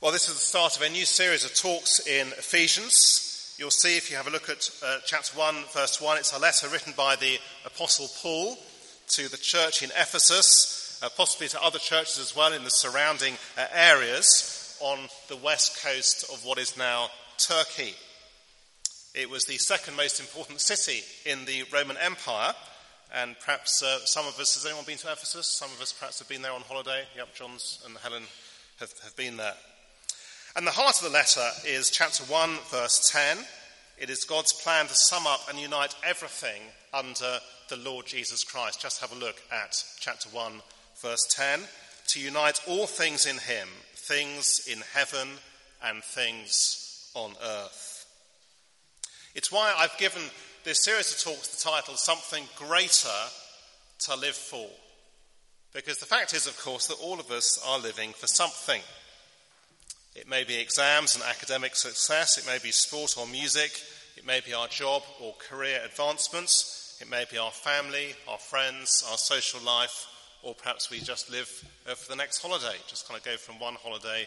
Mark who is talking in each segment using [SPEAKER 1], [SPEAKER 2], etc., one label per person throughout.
[SPEAKER 1] Well, this is the start of a new series of talks in Ephesians. You'll see if you have a look at uh, chapter 1, verse 1, it's a letter written by the Apostle Paul to the church in Ephesus, uh, possibly to other churches as well in the surrounding uh, areas on the west coast of what is now Turkey. It was the second most important city in the Roman Empire, and perhaps uh, some of us, has anyone been to Ephesus? Some of us perhaps have been there on holiday. Yep, John's and Helen have, have been there. And the heart of the letter is chapter 1, verse 10. It is God's plan to sum up and unite everything under the Lord Jesus Christ. Just have a look at chapter 1, verse 10. To unite all things in Him, things in heaven and things on earth. It's why I've given this series of talks the title Something Greater to Live For. Because the fact is, of course, that all of us are living for something. It may be exams and academic success, it may be sport or music, it may be our job or career advancements, it may be our family, our friends, our social life, or perhaps we just live uh, for the next holiday, just kind of go from one holiday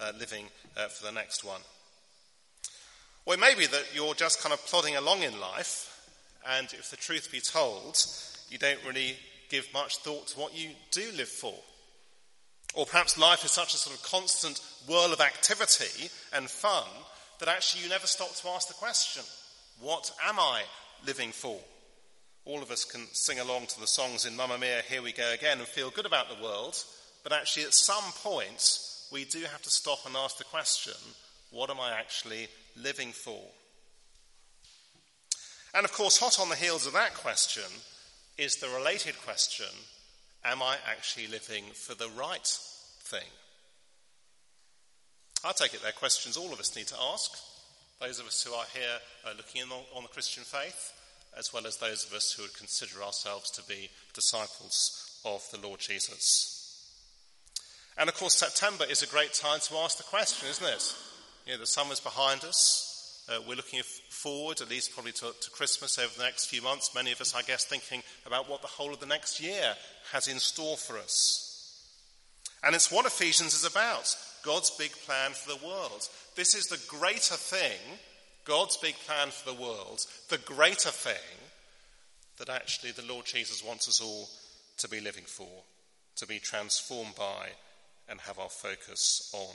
[SPEAKER 1] uh, living uh, for the next one. Or it may be that you're just kind of plodding along in life, and if the truth be told, you don't really give much thought to what you do live for. Or perhaps life is such a sort of constant whirl of activity and fun that actually you never stop to ask the question what am I living for? All of us can sing along to the songs in Mamma Mia, Here We Go Again, and feel good about the world, but actually at some point we do have to stop and ask the question what am I actually living for? And of course, hot on the heels of that question is the related question Am I actually living for the right thing? I take it they're questions all of us need to ask. Those of us who are here uh, looking in on the Christian faith, as well as those of us who would consider ourselves to be disciples of the Lord Jesus. And of course, September is a great time to ask the question, isn't it? You know, the summer's behind us. Uh, we're looking forward, at least probably to, to Christmas over the next few months. Many of us, I guess, thinking about what the whole of the next year has in store for us. And it's what Ephesians is about God's big plan for the world. This is the greater thing, God's big plan for the world, the greater thing that actually the Lord Jesus wants us all to be living for, to be transformed by, and have our focus on.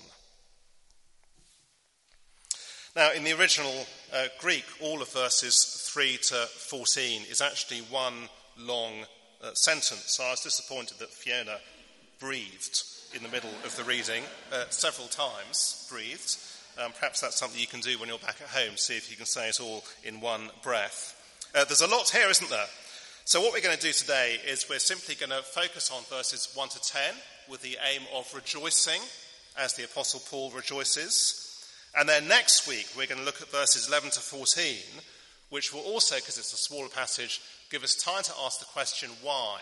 [SPEAKER 1] Now, in the original uh, Greek, all of verses 3 to 14 is actually one long uh, sentence. I was disappointed that Fiona breathed in the middle of the reading, uh, several times breathed. Um, perhaps that's something you can do when you're back at home, see if you can say it all in one breath. Uh, there's a lot here, isn't there? So, what we're going to do today is we're simply going to focus on verses 1 to 10 with the aim of rejoicing as the Apostle Paul rejoices. And then next week, we're going to look at verses 11 to 14, which will also, because it's a smaller passage, give us time to ask the question why?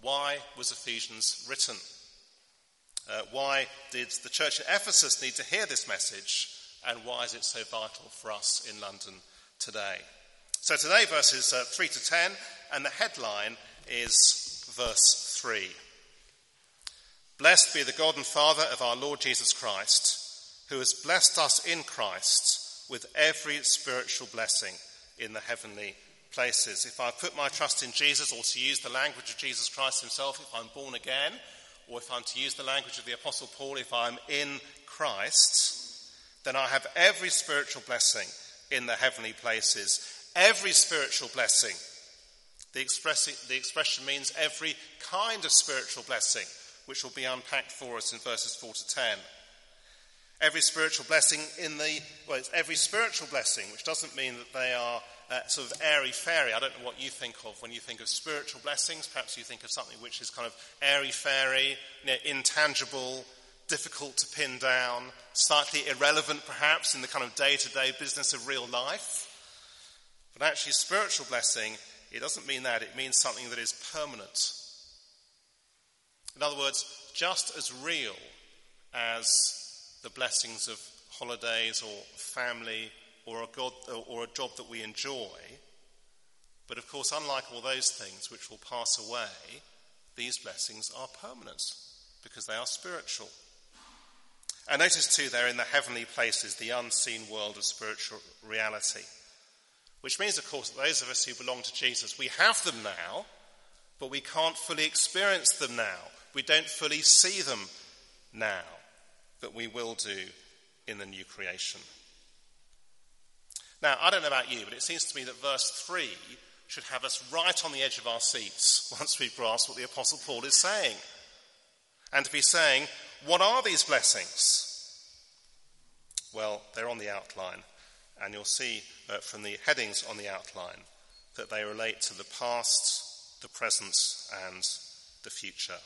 [SPEAKER 1] Why was Ephesians written? Uh, why did the church at Ephesus need to hear this message? And why is it so vital for us in London today? So today, verses uh, 3 to 10, and the headline is verse 3. Blessed be the God and Father of our Lord Jesus Christ, who has blessed us in Christ with every spiritual blessing in the heavenly places. If I put my trust in Jesus, or to use the language of Jesus Christ himself, if I'm born again, or if I'm to use the language of the Apostle Paul, if I'm in Christ, then I have every spiritual blessing in the heavenly places. Every spiritual blessing. The, express, the expression means every kind of spiritual blessing, which will be unpacked for us in verses 4 to 10. Every spiritual blessing in the, well, it's every spiritual blessing, which doesn't mean that they are uh, sort of airy fairy. I don't know what you think of when you think of spiritual blessings. Perhaps you think of something which is kind of airy fairy, you know, intangible, difficult to pin down, slightly irrelevant perhaps in the kind of day to day business of real life. But actually, spiritual blessing, it doesn't mean that. It means something that is permanent. In other words, just as real as the blessings of holidays or family or a, God, or a job that we enjoy. But of course, unlike all those things which will pass away, these blessings are permanent because they are spiritual. And notice too, they're in the heavenly places, the unseen world of spiritual reality. Which means, of course, that those of us who belong to Jesus, we have them now, but we can't fully experience them now. We don't fully see them now, but we will do in the new creation. Now, I don't know about you, but it seems to me that verse 3 should have us right on the edge of our seats once we grasp what the Apostle Paul is saying. And to be saying, what are these blessings? Well, they're on the outline, and you'll see uh, from the headings on the outline that they relate to the past, the present, and the future.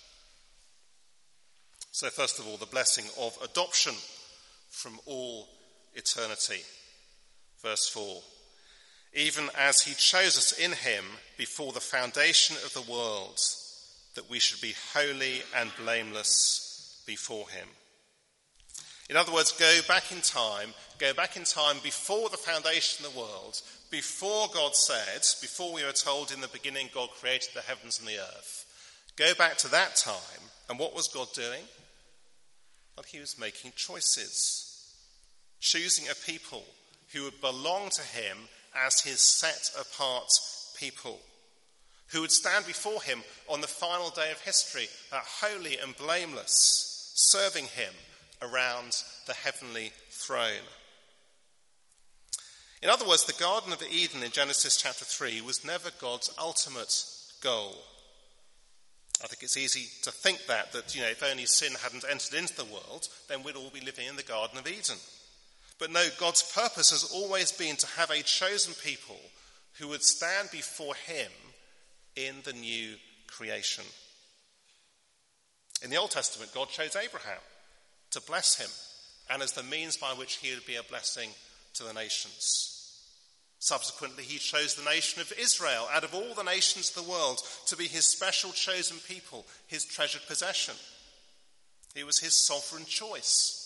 [SPEAKER 1] So, first of all, the blessing of adoption from all eternity. Verse 4 Even as he chose us in him before the foundation of the world, that we should be holy and blameless before him. In other words, go back in time, go back in time before the foundation of the world, before God said, before we were told in the beginning God created the heavens and the earth. Go back to that time, and what was God doing? Well, he was making choices, choosing a people who would belong to him as his set apart people, who would stand before him on the final day of history, uh, holy and blameless, serving him around the heavenly throne. In other words, the Garden of Eden in Genesis chapter 3 was never God's ultimate goal. I think it's easy to think that, that, you know, if only sin hadn't entered into the world, then we'd all be living in the Garden of Eden. But no, God's purpose has always been to have a chosen people who would stand before Him in the new creation. In the Old Testament, God chose Abraham to bless him and as the means by which he would be a blessing to the nations. Subsequently, he chose the nation of Israel out of all the nations of the world to be his special chosen people, his treasured possession. It was his sovereign choice.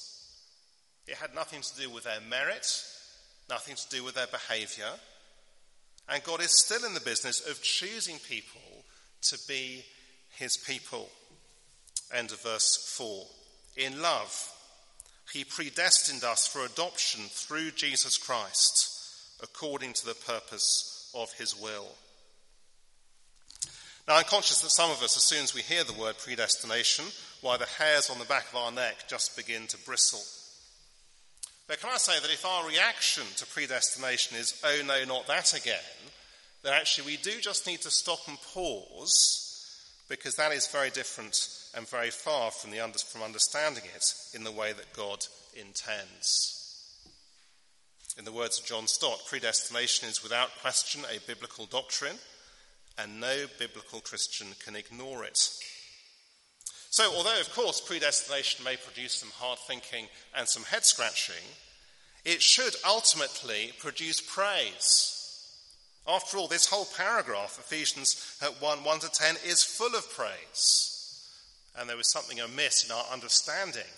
[SPEAKER 1] It had nothing to do with their merit, nothing to do with their behavior. And God is still in the business of choosing people to be his people. End of verse 4. In love, he predestined us for adoption through Jesus Christ, according to the purpose of his will. Now, I'm conscious that some of us, as soon as we hear the word predestination, why the hairs on the back of our neck just begin to bristle. But can I say that if our reaction to predestination is, oh no, not that again, then actually we do just need to stop and pause because that is very different and very far from, the, from understanding it in the way that God intends. In the words of John Stott, predestination is without question a biblical doctrine, and no biblical Christian can ignore it. So, although of course predestination may produce some hard thinking and some head scratching, it should ultimately produce praise. After all, this whole paragraph, Ephesians 1 1 to 10, is full of praise. And there is something amiss in our understanding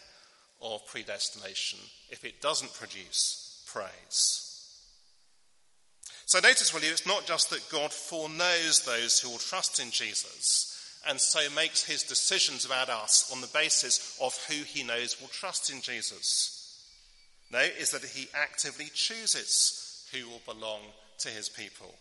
[SPEAKER 1] of predestination if it doesn't produce praise. So notice, will you, it's not just that God foreknows those who will trust in Jesus and so makes his decisions about us on the basis of who he knows will trust in Jesus. No, is that he actively chooses who will belong to his people.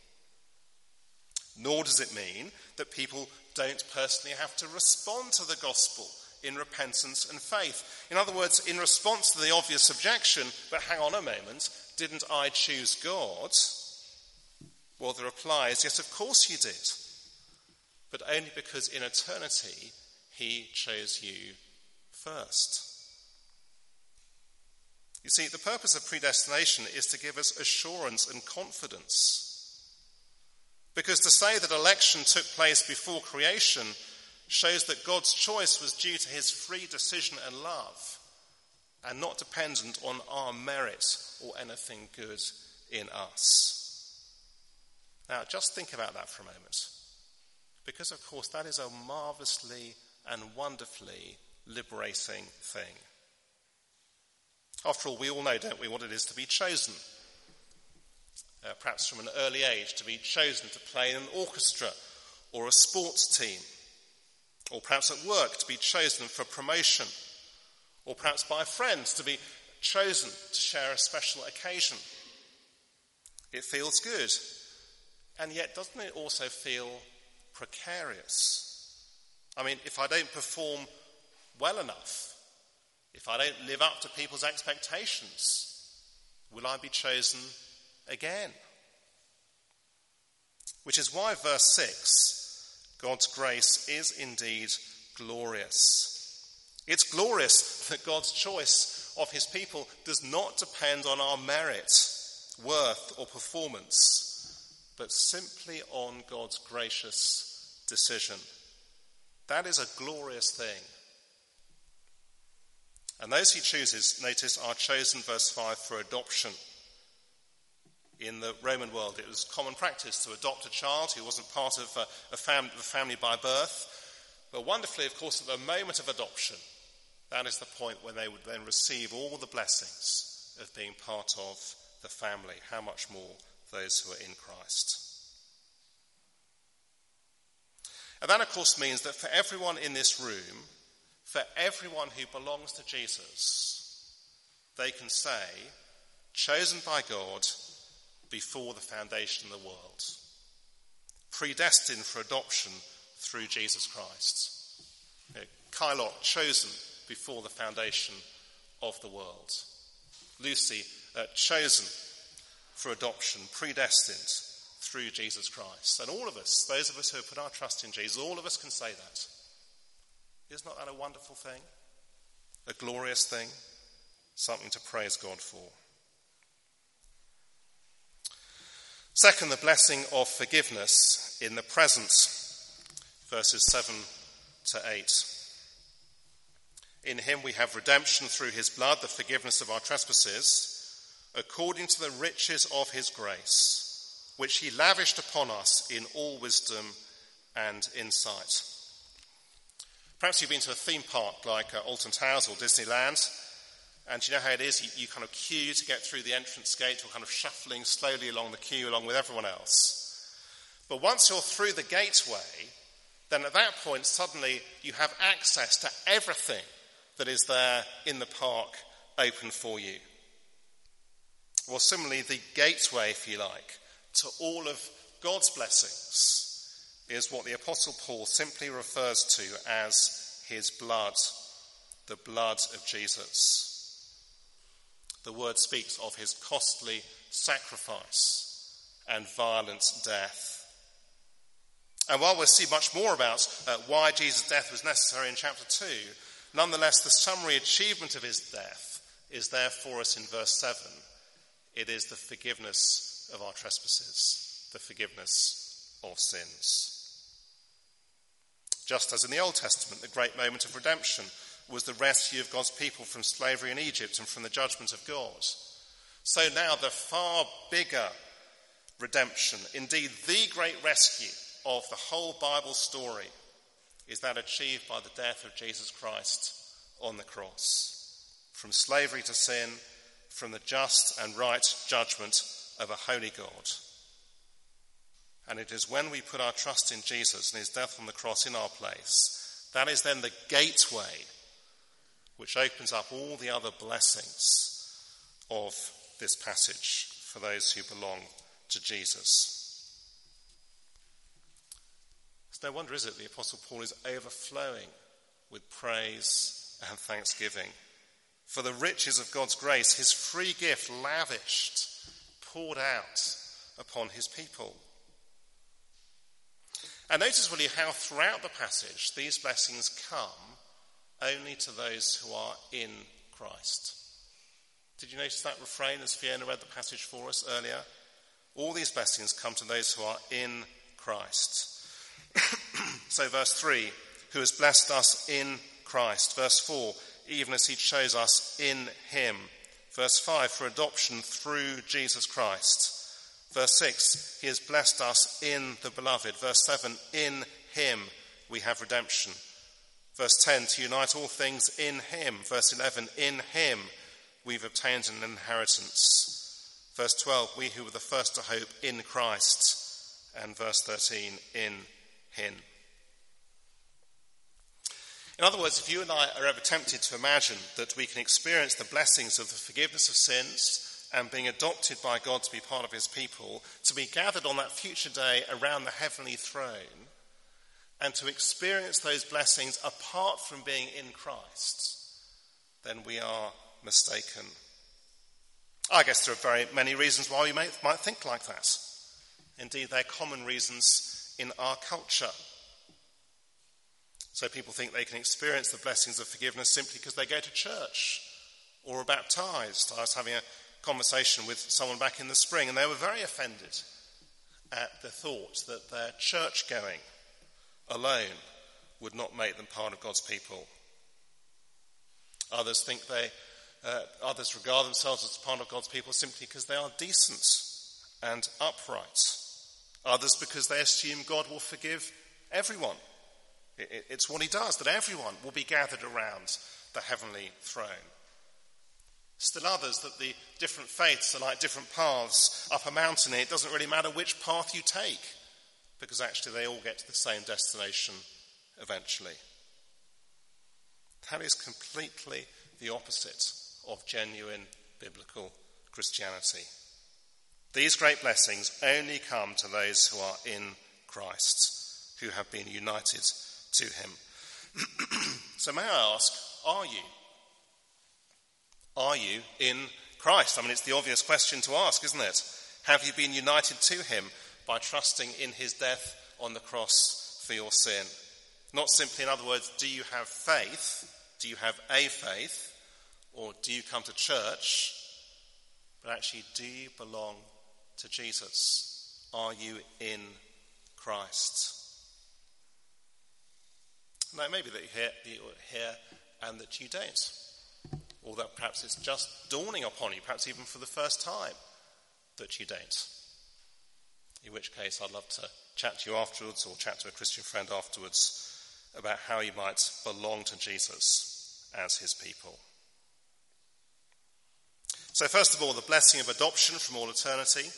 [SPEAKER 1] Nor does it mean that people don't personally have to respond to the gospel in repentance and faith. In other words, in response to the obvious objection, but hang on a moment, didn't I choose God? Well, the reply is yes, of course you did. But only because in eternity he chose you first. You see, the purpose of predestination is to give us assurance and confidence. Because to say that election took place before creation shows that God's choice was due to his free decision and love and not dependent on our merit or anything good in us. Now, just think about that for a moment. Because, of course, that is a marvelously and wonderfully liberating thing. After all, we all know, don't we, what it is to be chosen. Uh, perhaps from an early age, to be chosen to play in an orchestra or a sports team or perhaps at work to be chosen for promotion, or perhaps by friends to be chosen to share a special occasion. It feels good, and yet doesn't it also feel precarious? I mean, if I don't perform well enough, if I don't live up to people's expectations, will I be chosen again? Which is why verse 6 God's grace is indeed glorious. It's glorious that God's choice of his people does not depend on our merit, worth, or performance, but simply on God's gracious decision. That is a glorious thing. And those he chooses, notice, are chosen, verse 5, for adoption in the Roman world, it was common practice to adopt a child who wasn't part of a, a fam- family by birth. But wonderfully, of course, at the moment of adoption, that is the point when they would then receive all the blessings of being part of the family. How much more those who are in Christ? And that, of course, means that for everyone in this room, for everyone who belongs to Jesus, they can say, chosen by God before the foundation of the world, predestined for adoption through Jesus Christ. You Kylot, chosen before the foundation of the world. Lucy, uh, chosen for adoption, predestined through Jesus Christ. And all of us, those of us who have put our trust in Jesus, all of us can say that. Is not that a wonderful thing? A glorious thing? Something to praise God for. Second, the blessing of forgiveness in the present, verses 7 to 8. In him we have redemption through his blood, the forgiveness of our trespasses, according to the riches of his grace, which he lavished upon us in all wisdom and insight. Perhaps you've been to a theme park like uh, Alton Towers or Disneyland, and you know how it is? You, you, kind of queue to get through the entrance gate, or kind of shuffling slowly along the queue along with everyone else. But once you're through the gateway, then at that point, suddenly you have access to everything that is there in the park open for you. Well, similarly, the gateway, if you like, to all of God's blessings is what the Apostle Paul simply refers to as his blood, the blood of Jesus the word speaks of his costly sacrifice and violent death. And while we'll see much more about uh, why Jesus' death was necessary in chapter 2, nonetheless, the summary achievement of his death is there for us in verse 7 it is the forgiveness of our trespasses, the forgiveness of sins. Just as in the Old Testament, the great moment of redemption was the rescue of God's people from slavery in Egypt and from the judgment of God. So now the far bigger redemption, indeed the great rescue of the whole Bible story, is that achieved by the death of Jesus Christ on the cross. From slavery to sin, from the just and right judgment of a holy God. And it is when we put our trust in Jesus and his death on the cross in our place, that is then the gateway which opens up all the other blessings of this passage for those who belong to Jesus. It's no wonder, is it, the Apostle Paul is overflowing with praise and thanksgiving for the riches of God's grace, his free gift lavished, poured out upon his people. And notice, will you, how throughout the passage these blessings come only to those who are in Christ. Did you notice that refrain as Fiona read the passage for us earlier? All these blessings come to those who are in Christ. so, verse 3 who has blessed us in Christ. Verse 4 even as he chose us in him. Verse 5 for adoption through Jesus Christ. Verse 6 he has blessed us in the beloved. Verse 7 in him we have redemption. Verse 10 to unite all things in him. Verse 11 in him we've obtained an inheritance. Verse 12, we who were the first to hope in Christ. And verse 13, in him. In other words, if you and I are ever tempted to imagine that we can experience the blessings of the forgiveness of sins and being adopted by God to be part of his people, to be gathered on that future day around the heavenly throne, and to experience those blessings apart from being in Christ, then we are mistaken. I guess there are very many reasons why we might, might think like that. Indeed, they're common reasons in our culture. So people think they can experience the blessings of forgiveness simply because they go to church or are baptized. I was having a conversation with someone back in the spring, and they were very offended at the thought that their church going alone would not make them part of God's people. Others think they uh, others regard themselves as part of God's people simply because they are decent and upright. Others because they assume God will forgive everyone. It, it, it's what he does, that everyone will be gathered around the heavenly throne. Still others that the different faiths are like different paths up a mountain, it doesn't really matter which path you take, because actually they all get to the same destination eventually. That is completely the opposite of genuine biblical Christianity. These great blessings only come to those who are in Christ, who have been united to him. so, may I ask, are you? Are you in Christ? I mean, it's the obvious question to ask, isn't it? Have you been united to him by trusting in his death on the cross for your sin? Not simply, in other words, do you have faith? Do you have a faith? Or do you come to church? But actually, do you belong to Jesus? Are you in Christ? Now, maybe that you hear, you hear and that you don't. Or that perhaps it's just dawning upon you, perhaps even for the first time, that you don't. In which case, I'd love to chat to you afterwards or chat to a Christian friend afterwards about how you might belong to Jesus as his people. So, first of all, the blessing of adoption from all eternity.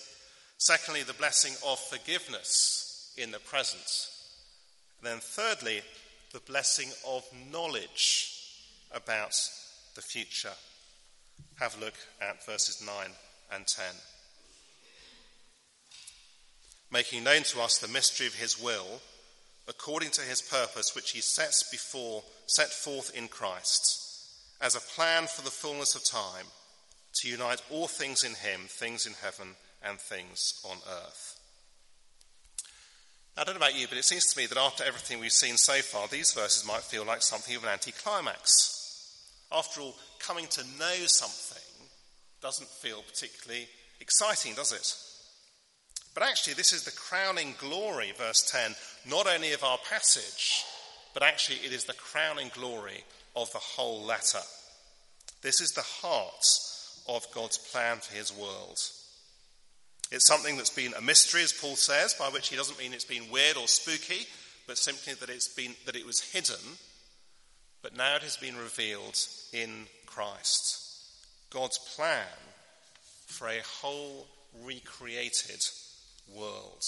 [SPEAKER 1] Secondly, the blessing of forgiveness in the present. And then, thirdly, the blessing of knowledge about the future. Have a look at verses 9 and 10. Making known to us the mystery of his will, according to his purpose, which he sets before, set forth in Christ, as a plan for the fullness of time to unite all things in him, things in heaven and things on earth. I don't know about you, but it seems to me that after everything we've seen so far, these verses might feel like something of an anticlimax. After all, coming to know something doesn't feel particularly exciting, does it? But actually, this is the crowning glory, verse 10, not only of our passage, but actually it is the crowning glory of the whole letter. This is the heart of God's plan for his world. It's something that's been a mystery, as Paul says, by which he doesn't mean it's been weird or spooky, but simply that it's been that it was hidden, but now it has been revealed in Christ. God's plan for a whole recreated world.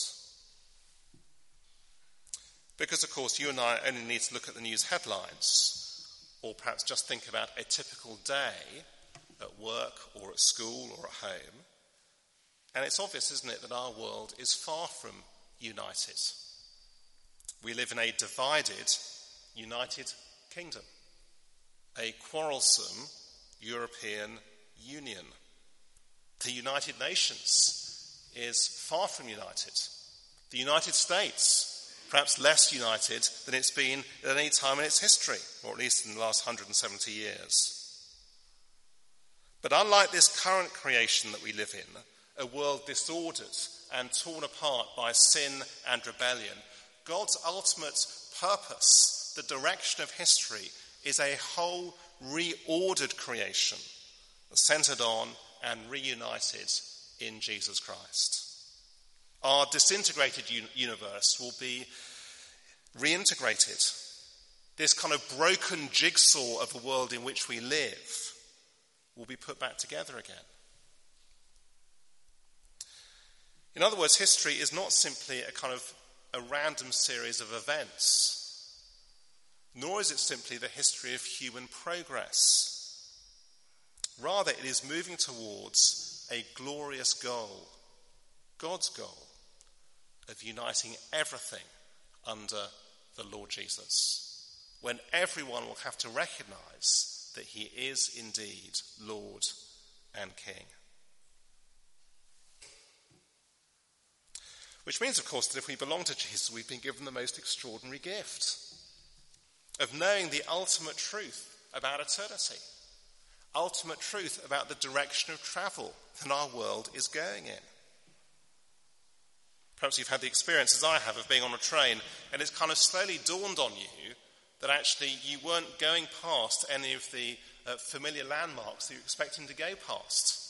[SPEAKER 1] Because, of course, you and I only need to look at the news headlines, or perhaps just think about a typical day at work or at school or at home. And it's obvious, isn't it, that our world is far from united. We live in a divided, united kingdom, a quarrelsome European Union. The United Nations is far from united. The United States, perhaps less united than it's been at any time in its history, or at least in the last 170 years. But unlike this current creation that we live in, a world disordered and torn apart by sin and rebellion, God's ultimate purpose, the direction of history, is a whole reordered creation centered on and reunited in Jesus Christ. Our disintegrated universe will be reintegrated. This kind of broken jigsaw of the world in which we live will be put back together again. In other words, history is not simply a kind of a random series of events, nor is it simply the history of human progress. Rather, it is moving towards a glorious goal, God's goal, of uniting everything under the Lord Jesus, when everyone will have to recognize that he is indeed Lord and King. Which means, of course, that if we belong to Jesus, we've been given the most extraordinary gift of knowing the ultimate truth about eternity ultimate truth about the direction of travel that our world is going in. Perhaps you've had the experience, as I have, of being on a train, and it's kind of slowly dawned on you that actually you weren't going past any of the uh, familiar landmarks that you're expecting to go past.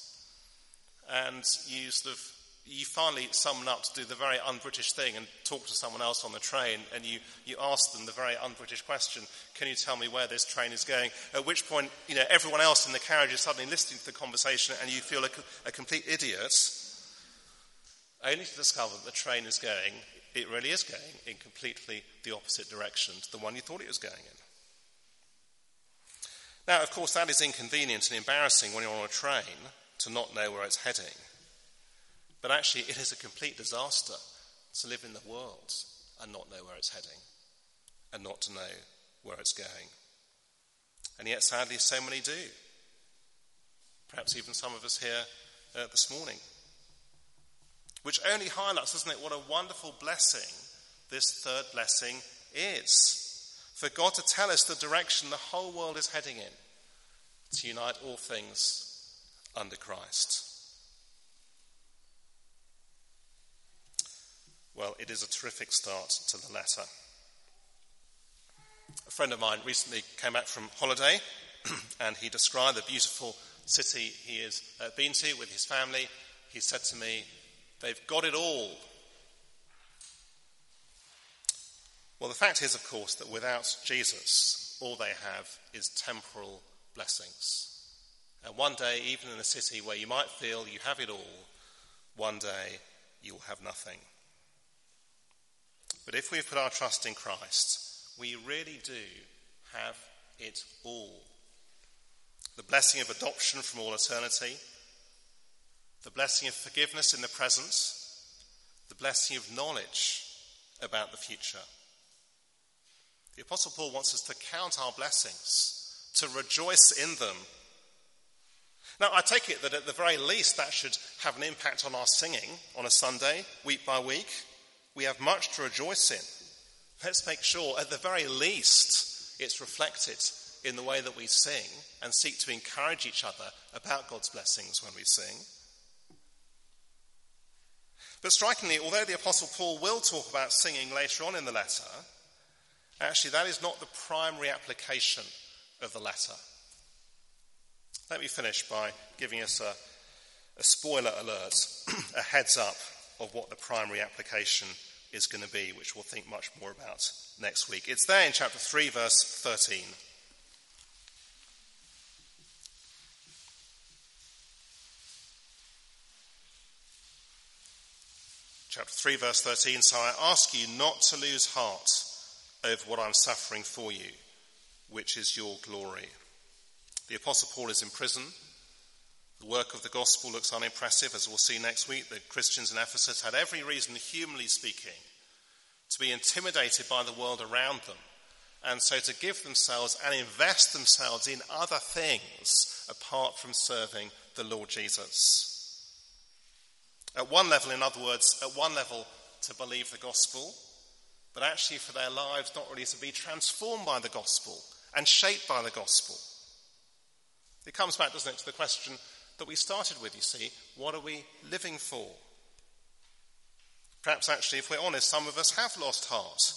[SPEAKER 1] And you sort of you finally summon up to do the very un British thing and talk to someone else on the train, and you, you ask them the very un British question Can you tell me where this train is going? At which point, you know, everyone else in the carriage is suddenly listening to the conversation, and you feel a, a complete idiot, only to discover that the train is going, it really is going in completely the opposite direction to the one you thought it was going in. Now, of course, that is inconvenient and embarrassing when you're on a train to not know where it's heading. But actually, it is a complete disaster to live in the world and not know where it's heading and not to know where it's going. And yet, sadly, so many do. Perhaps even some of us here uh, this morning. Which only highlights, doesn't it, what a wonderful blessing this third blessing is. For God to tell us the direction the whole world is heading in, to unite all things under Christ. Well, it is a terrific start to the letter. A friend of mine recently came back from holiday and he described the beautiful city he has uh, been to with his family. He said to me, They've got it all. Well, the fact is, of course, that without Jesus, all they have is temporal blessings. And one day, even in a city where you might feel you have it all, one day you'll have nothing. But if we've put our trust in Christ, we really do have it all. The blessing of adoption from all eternity, the blessing of forgiveness in the present, the blessing of knowledge about the future. The Apostle Paul wants us to count our blessings, to rejoice in them. Now, I take it that at the very least that should have an impact on our singing on a Sunday, week by week. We have much to rejoice in. Let's make sure, at the very least, it's reflected in the way that we sing and seek to encourage each other about God's blessings when we sing. But strikingly, although the Apostle Paul will talk about singing later on in the letter, actually that is not the primary application of the letter. Let me finish by giving us a, a spoiler alert, a heads up of what the primary application is going to be, which we'll think much more about next week. It's there in chapter 3, verse 13. Chapter 3, verse 13. So I ask you not to lose heart over what I'm suffering for you, which is your glory. The Apostle Paul is in prison. The work of the gospel looks unimpressive, as we'll see next week. The Christians in Ephesus had every reason, humanly speaking, to be intimidated by the world around them, and so to give themselves and invest themselves in other things apart from serving the Lord Jesus. At one level, in other words, at one level, to believe the gospel, but actually for their lives not really to be transformed by the gospel and shaped by the gospel. It comes back, doesn't it, to the question that we started with, you see what are we living for? Perhaps actually, if we're honest, some of us have lost heart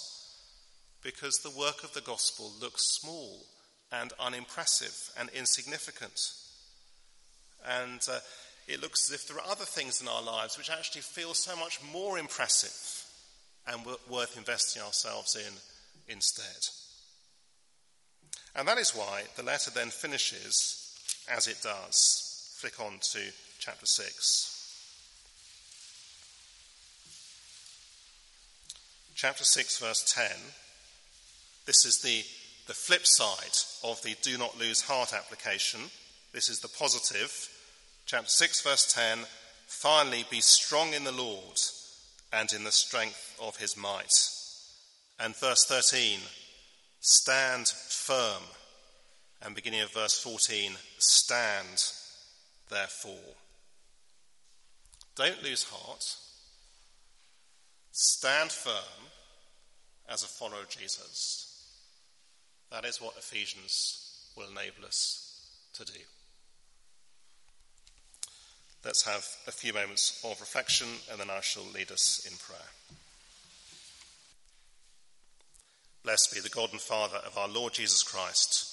[SPEAKER 1] because the work of the gospel looks small and unimpressive and insignificant. And uh, it looks as if there are other things in our lives which actually feel so much more impressive and worth investing ourselves in instead. And that is why the letter then finishes as it does. Flick on to chapter 6. Chapter 6, verse 10. This is the, the flip side of the do not lose heart application. This is the positive. Chapter 6, verse 10 finally be strong in the Lord and in the strength of his might. And verse 13 stand firm. And beginning of verse 14 stand therefore. Don't lose heart. Stand firm as a follower of Jesus. That is what Ephesians will enable us to do. Let's have a few moments of reflection and then I shall lead us in prayer. Blessed be the God and Father of our Lord Jesus Christ,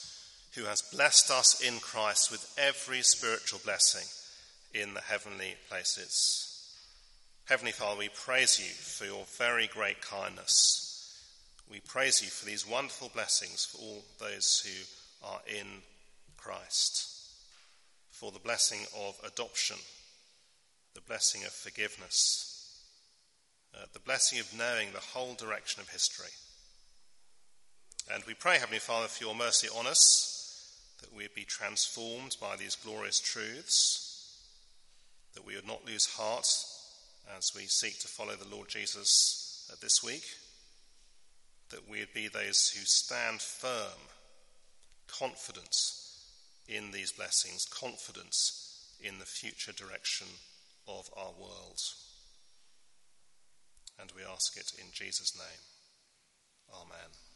[SPEAKER 1] who has blessed us in Christ with every spiritual blessing in the heavenly places. Heavenly Father, we praise you for your very great kindness. We praise you for these wonderful blessings for all those who are in Christ, for the blessing of adoption the blessing of forgiveness, uh, the blessing of knowing the whole direction of history. And we pray, Heavenly Father, for your mercy on us, that we would be transformed by these glorious truths, that we would not lose heart as we seek to follow the Lord Jesus uh, this week, that we would be those who stand firm, confident in these blessings, confident in the future direction of our world. And we ask it in Jesus' name. Amen.